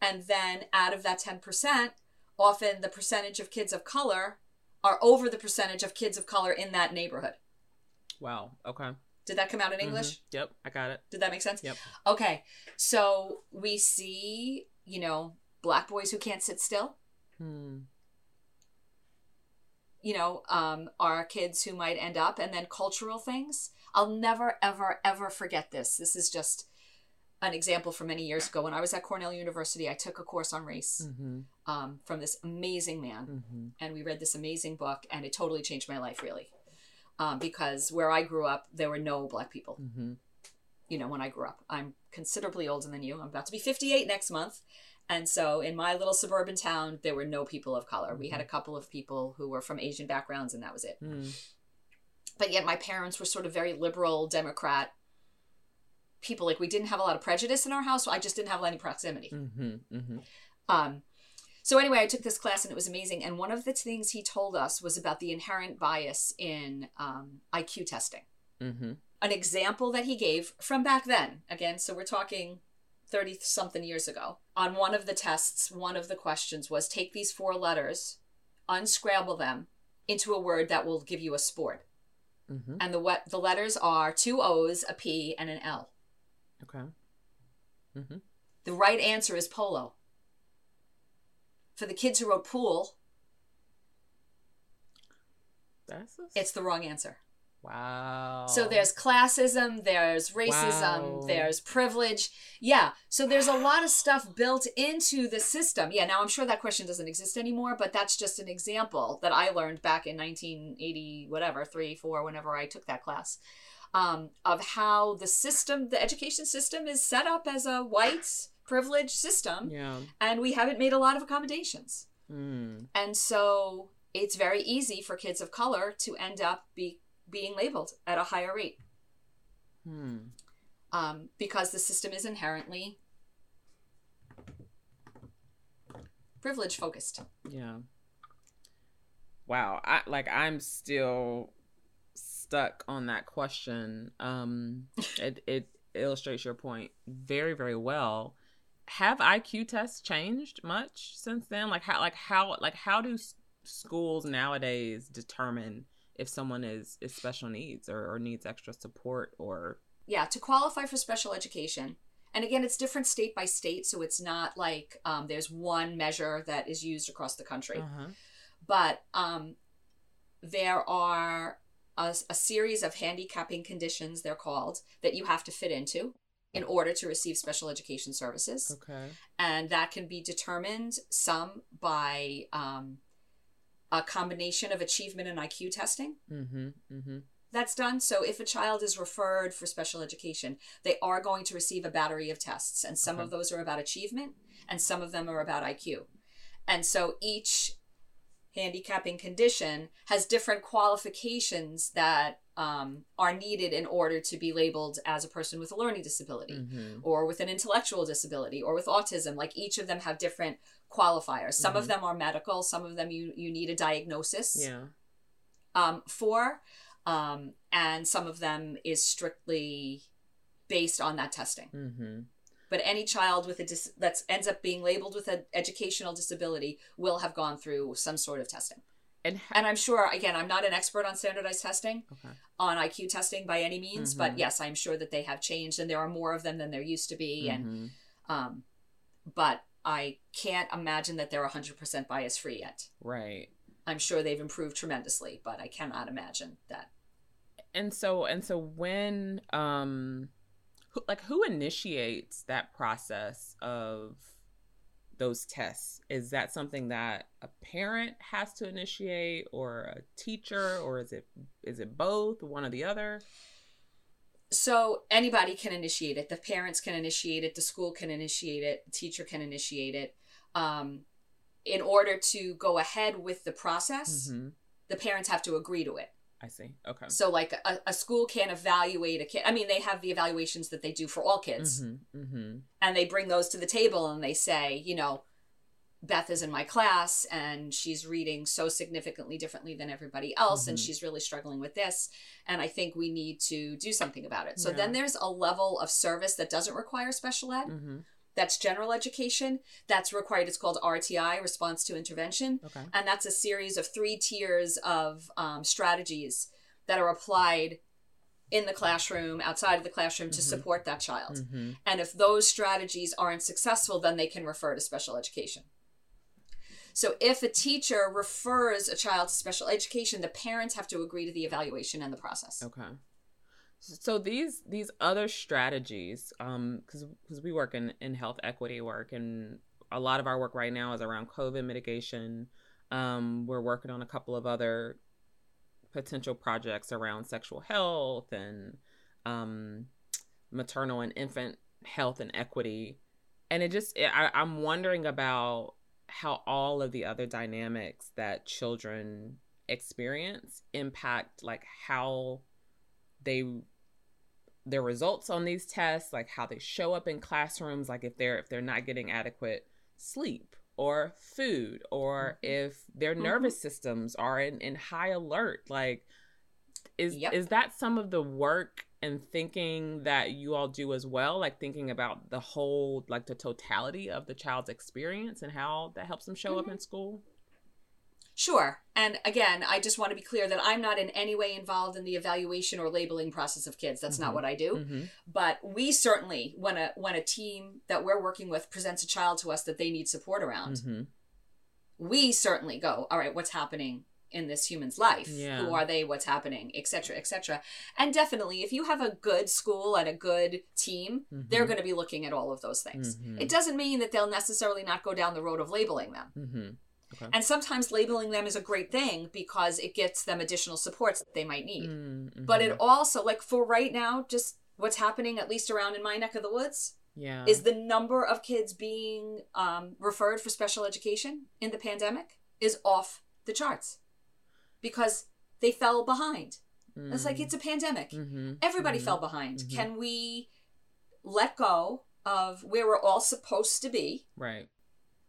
And then out of that 10% often the percentage of kids of color are over the percentage of kids of color in that neighborhood. Wow. Okay. Did that come out in mm-hmm. English? Mm-hmm. Yep, I got it. Did that make sense? Yep. Okay. So we see, you know, black boys who can't sit still. Hmm. You know, um, are kids who might end up, and then cultural things. I'll never, ever, ever forget this. This is just an example from many years ago when I was at Cornell University. I took a course on race mm-hmm. Um, from this amazing man, mm-hmm. and we read this amazing book, and it totally changed my life, really. Um, because where I grew up, there were no black people. Mm-hmm. You know, when I grew up, I'm considerably older than you. I'm about to be 58 next month. And so in my little suburban town, there were no people of color. We had mm-hmm. a couple of people who were from Asian backgrounds, and that was it. Mm. but yet my parents were sort of very liberal Democrat people. Like we didn't have a lot of prejudice in our house. So I just didn't have any proximity. Mm-hmm, mm-hmm. Um, so anyway, I took this class and it was amazing. And one of the things he told us was about the inherent bias in um, IQ testing. Mm-hmm. An example that he gave from back then, again, so we're talking 30 something years ago. On one of the tests, one of the questions was take these four letters, unscramble them into a word that will give you a sport. Mm-hmm. And the what the letters are two O's, a P, and an L. Okay. Mm-hmm. The right answer is polo. For the kids who wrote pool, That's a... it's the wrong answer. wow. So there's classism, there's racism, Wow. there's privilege. Yeah. So there's a lot of stuff built into the system. Yeah. Now I'm sure that question doesn't exist anymore, but that's just an example that I learned back in 1980, whatever, three, four, whenever I took that class, um, of how the system, the education system is set up as a white privileged system. yeah. And we haven't made a lot of accommodations. Mm. And so it's very easy for kids of color to end up be, being labeled at a higher rate Hmm. um, because the system is inherently privilege focused. Yeah. Wow. I like I'm still stuck on that question. Um it it illustrates your point very very well. Have IQ tests changed much since then? Like how like how like how do s- schools nowadays determine if someone is is special needs or, or needs extra support or Yeah, to qualify for special education. And again, it's different state by state, so it's not like um, there's one measure that is used across the country. uh-huh. But um, there are a, a series of handicapping conditions, they're called, that you have to fit into in order to receive special education services. Okay. and that can be determined some by um, a combination of achievement and IQ testing Mhm. Mhm. that's done. So if a child is referred for special education, they are going to receive a battery of tests, and some of those are about achievement, and some of them are about IQ. And so each handicapping condition has different qualifications that um, are needed in order to be labeled as a person with a learning disability Mhm. or with an intellectual disability or with autism like each of them have different qualifiers some of Mhm. them are medical some of them you you need a diagnosis Yeah. um, for um, and some of them is strictly based on that testing Mhm. But any child with a dis- that ends up being labeled with an educational disability will have gone through some sort of testing And ha- and i'm sure again i'm not an expert on standardized testing okay. on iq testing by any means but Mhm. yes i'm sure that they have changed and there are more of them than there used to be and Mhm. um, but I can't imagine that they're 100% bias free yet. Right. I'm sure they've improved tremendously, but I cannot imagine that. and so and so when um like who initiates that process of those tests is that something that a parent has to initiate or a teacher or is it is it both one or the other So anybody can initiate it. The parents can initiate it. The school can initiate it. The teacher can initiate it. Um, in order to go ahead with the process, hmm the parents have to agree to it. I see okay So, like a, a school can't evaluate a kid. I mean, they have the evaluations that they do for all kids. hmm hmm and they bring those to the table and they say, you know, Beth is in my class and she's reading so significantly differently than everybody else and Mhm. she's really struggling with this and I think we need to do something about it. So Yeah. then there's a level of service that doesn't require special ed. hmm That's general education. That's required. It's called RTI, response to intervention. okay And that's a series of three tiers of um, strategies that are applied in the classroom, outside of the classroom to Mhm. support that child. hmm And if those strategies aren't successful, then they can refer to special education. So if a teacher refers a child to special education, the parents have to agree to the evaluation and the process. Okay. So these these other strategies, um, because because we work in in health equity work, and a lot of our work right now is around COVID mitigation. Um, we're working on a couple of other potential projects around sexual health and um, maternal and infant health and equity. And it just, I, I'm wondering about how all of the other dynamics that children experience impact like how they their results on these tests like how they show up in classrooms like if they're if they're not getting adequate sleep or food or mm-hmm. if their mm-hmm. nervous systems are in, in high alert like is yep. is that some of the work and thinking that you all do as well like thinking about the whole like the totality of the child's experience and how that helps them show mm-hmm. up in school Sure. And again, I just want to be clear that I'm not in any way involved in the evaluation or labeling process of kids. That's mm-hmm. not what I do. Mm-hmm. But we certainly, when a when a team that we're working with presents a child to us that they need support around, mm-hmm. we certainly go, all right, what's happening in this human's life? Yeah. Who are they? What's happening? Etc. Etc. And definitely, if you have a good school and a good team, they're mm-hmm. going to be looking at all of those things. Mm-hmm. It doesn't mean that they'll necessarily not go down the road of labeling them mm-hmm. Okay. And sometimes labeling them is a great thing because it gets them additional supports that they might need. Mm-hmm. But it also, like for right now, just what's happening, at least around in my neck of the woods, yeah. is the number of kids being um, referred for special education in the pandemic is off the charts because they fell behind. Mm-hmm. It's like it's a pandemic. Mm-hmm. Everybody mm-hmm. fell behind. Mm-hmm. Can we let go of where we're all supposed to be? Right.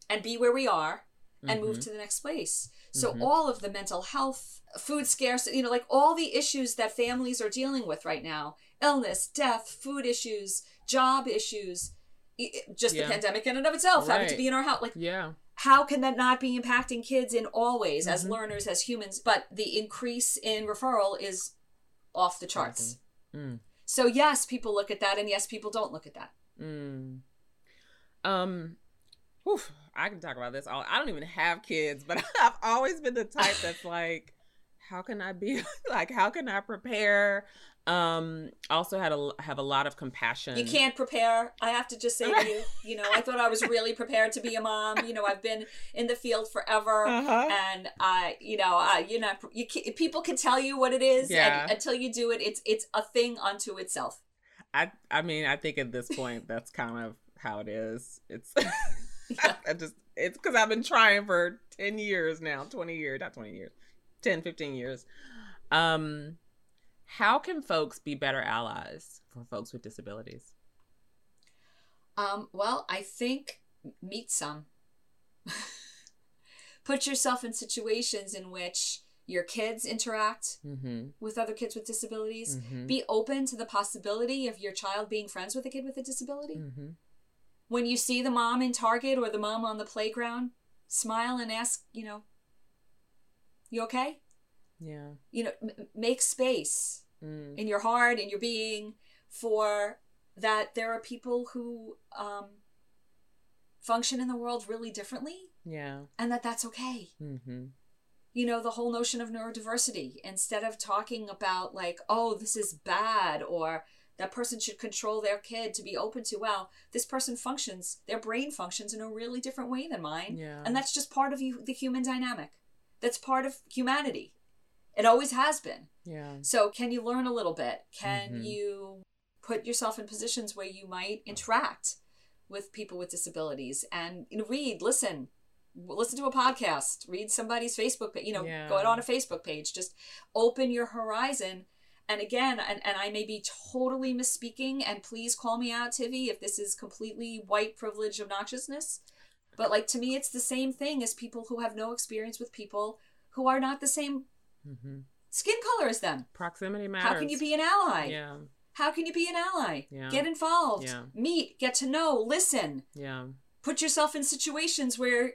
And be where we are and mm-hmm. move to the next place. So mm-hmm. all of the mental health, food scarcity, you know, like all the issues that families are dealing with right now, illness, death, food issues, job issues, just yeah. the pandemic in and of itself, right. having to be in our house, like yeah. How can that not be impacting kids in all ways mm-hmm. as learners, as humans? But the increase in referral is off the charts. Mm. So yes, people look at that, and yes, people don't look at that. Mm. Um, Oof, I can talk about this. All I don't even have kids, but I've always been the type that's like, how can I be like? How can I prepare? Um, also had a have a lot of compassion. You can't prepare. I have to just say to you, you know, I thought I was really prepared to be a mom. You know, I've been in the field forever, uh-huh. and I, you know, I, you know, you people can tell you what it is, yeah. and until you do it, it's it's a thing unto itself. I I mean, I think at this point, that's kind of how it is. It's. I just it's because I've been trying for 10 years now, 20 years, not 20 years, 10, 15 years. Um, how can folks be better allies for folks with disabilities? Um, well, I think meet some. Put yourself in situations in which your kids interact mm-hmm. with other kids with disabilities. Mm-hmm. Be open to the possibility of your child being friends with a kid with a disability. Mm-hmm when you see the mom in Target or the mom on the playground, smile and ask, you know, you okay? Yeah. You know, m- make space mm. in your heart, in your being, for that there are people who um, function in the world really differently. Yeah. And that that's okay. Mm-hmm. You know, the whole notion of neurodiversity, instead of talking about, like, oh, this is bad or that person should control their kid to be open to well this person functions their brain functions in a really different way than mine. Yeah. and that's just part of you, the human dynamic. That's part of humanity. It always has been. Yeah. So can you learn a little bit? Can mm-hmm. you put yourself in positions where you might interact with people with disabilities and you know, read listen listen to a podcast read somebody's facebook you know yeah. go on a facebook page. Just open your horizon and again, and, and I may be totally misspeaking, and please call me out, Tivi, if this is completely white privilege obnoxiousness. But like to me, it's the same thing as people who have no experience with people who are not the same mm-hmm. skin color as them. Proximity matters. How can you be an ally? Yeah. How can you be an ally? Yeah. Get involved. Yeah. Meet. Get to know. Listen. Yeah. Put yourself in situations where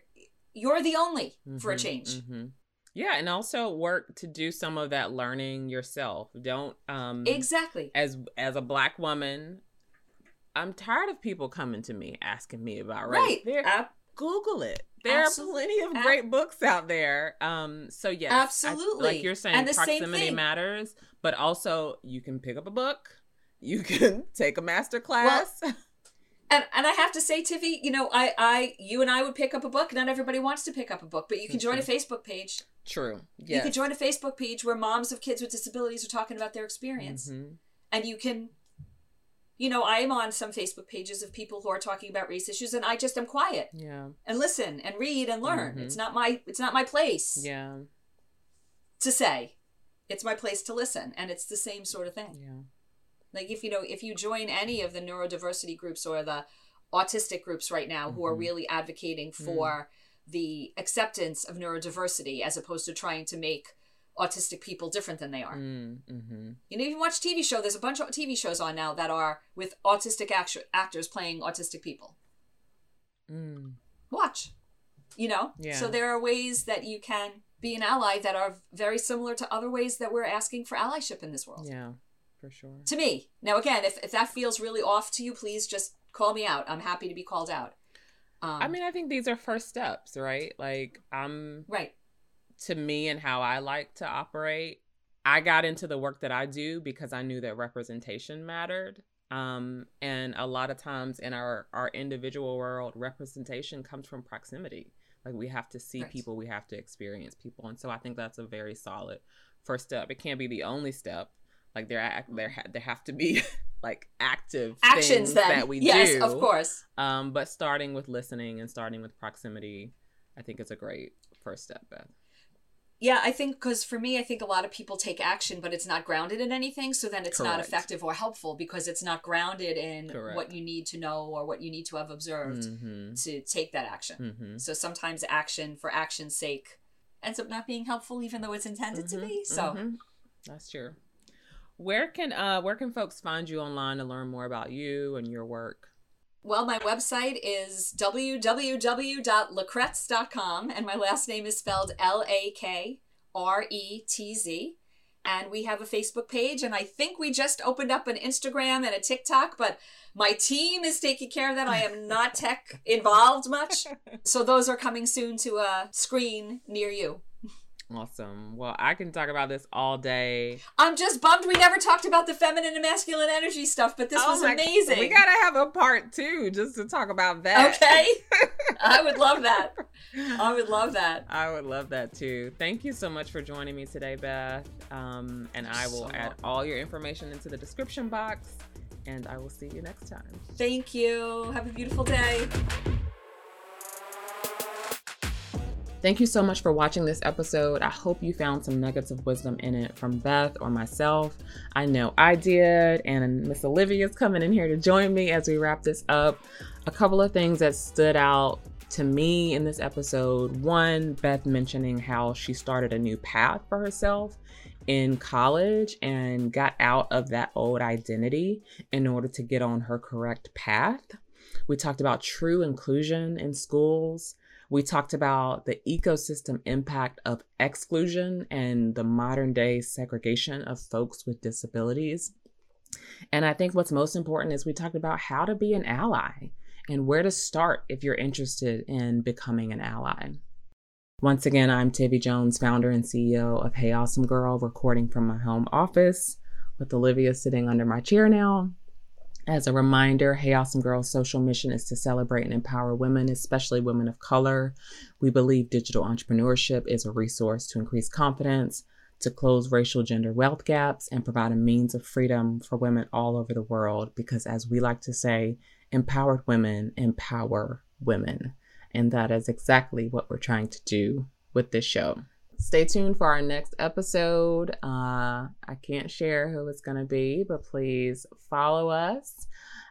you're the only mm-hmm. for a mm-hmm. change. Mm-hmm. Yeah, and also work to do some of that learning yourself. Don't um Exactly. As as a black woman, I'm tired of people coming to me asking me about race. Right. There, Ab- Google it. There Absolutely. are plenty of great Ab- books out there. Um so yes. Absolutely. I, like you're saying proximity matters, but also you can pick up a book. You can take a master class. Well, and and I have to say, Tivi, you know, I I you and I would pick up a book. Not everybody wants to pick up a book, but you can join a Facebook page. True. Yes. You can join a Facebook page where moms of kids with disabilities are talking about their experience, mm-hmm. and you can. You know, I'm on some Facebook pages of people who are talking about race issues, and I just am quiet. Yeah. And listen and read and learn. Mm-hmm. It's not my it's not my place. Yeah. to say. It's my place to listen, and it's the same sort of thing. Yeah. Like if you know, if you join any of the neurodiversity groups or the autistic groups right now who are Mhm. really advocating for the acceptance of neurodiversity as opposed to trying to make autistic people different than they are. Mm, hmm You know, if you watch TV show, there's a bunch of TV shows on now that are with autistic actu- actors playing autistic people. Mm. Watch. You know? Yeah. So there are ways that you can be an ally that are very similar to other ways that we're asking for allyship in this world. Yeah, for sure. To me. Now again, if, if that feels really off to you, please just call me out. I'm happy to be called out. Um, I mean, I think these are first steps, right? Like, I'm right. to me and how I like to operate. I got into the work that I do because I knew that representation mattered. Um, and a lot of times in our our individual world, representation comes from proximity. Like we have to see Right. people, we have to experience people, and so I think that's a very solid first step. It can't be the only step. Like there, act there, there have to be like active Actions that we yes, do. Yes, of course. Um, but starting with listening and starting with proximity, I think is a great first step, Beth. Yeah, I think because for me, I think a lot of people take action, but it's not grounded in anything. So then it's not effective or helpful because it's not grounded in Correct. what you need to know or what you need to have observed Mm-hmm. to take that action. Mm-hmm. So sometimes action for action's sake ends up not being helpful, even though it's intended to be. So Mhm. that's true. Where can uh where can folks find you online to learn more about you and your work? Well, my website is www.lakretz.com, and my last name is spelled L A K R E T Z. And we have a Facebook page, and I think we just opened up an Instagram and a TikTok, but my team is taking care of that. I am not tech involved much. So those are coming soon to a screen near you. Awesome. Well, I can talk about this all day. I'm just bummed we never talked about the feminine and masculine energy stuff, but this Oh was amazing. We gotta have a part two just to talk about that. okay. I would love that. I would love that. I would love that too. Thank you so much for joining me today, Beth. Um, and I will So add welcome. all your information into the description box. And I will see you next time. Thank you. Have a beautiful day. Thank you so much for watching this episode. I hope you found some nuggets of wisdom in it from Beth or myself. I know I did, and Miss Olivia is coming in here to join me as we wrap this up. A couple of things that stood out to me in this episode one, Beth mentioning how she started a new path for herself in college and got out of that old identity in order to get on her correct path. We talked about true inclusion in schools. We talked about the ecosystem impact of exclusion and the modern day segregation of folks with disabilities. And I think what's most important is we talked about how to be an ally and where to start if you're interested in becoming an ally. Once again, I'm Tivi Jones, founder and CEO of Hey Awesome Girl, recording from my home office with Olivia sitting under my chair now. As a reminder, Hey Awesome Girl's social mission is to celebrate and empower women, especially women of color. We believe digital entrepreneurship is a resource to increase confidence, to close racial gender wealth gaps, and provide a means of freedom for women all over the world. Because, as we like to say, empowered women empower women. And that is exactly what we're trying to do with this show. Stay tuned for our next episode. Uh, I can't share who it's going to be, but please follow us,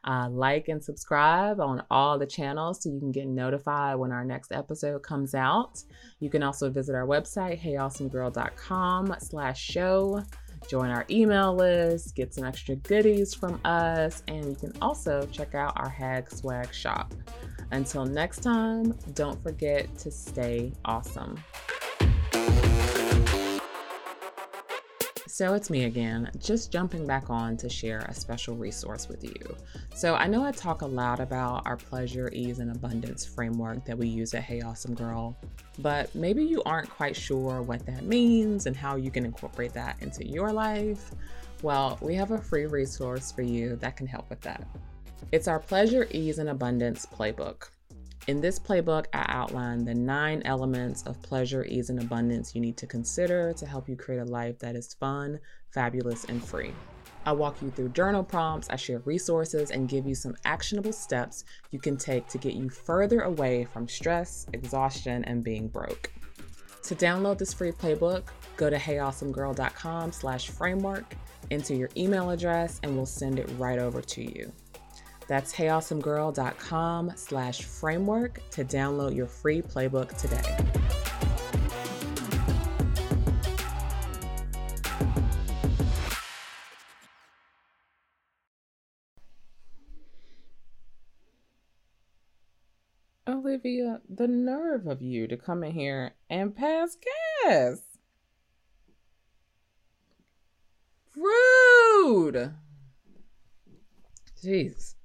uh, like, and subscribe on all the channels so you can get notified when our next episode comes out. You can also visit our website, heyawesomegirl.com slash show. Join our email list, get some extra goodies from us, and you can also check out our Hag Swag shop. Until next time, don't forget to stay awesome. So it's me again, just jumping back on to share a special resource with you. So I know I talk a lot about our pleasure, ease, and abundance framework that we use at Hey Awesome Girl, but maybe you aren't quite sure what that means and how you can incorporate that into your life. Well, we have a free resource for you that can help with that. It's our Pleasure, Ease, and Abundance playbook. In this playbook, I outline the nine elements of pleasure, ease, and abundance you need to consider to help you create a life that is fun, fabulous, and free. I walk you through journal prompts, I share resources, and give you some actionable steps you can take to get you further away from stress, exhaustion, and being broke. To download this free playbook, go to heyawesomegirl.com slash framework, enter your email address, and we'll send it right over to you. That's heyawesomegirl.com slash framework to download your free playbook today. Olivia, the nerve of you to come in here and pass gas. Rude. Jeez.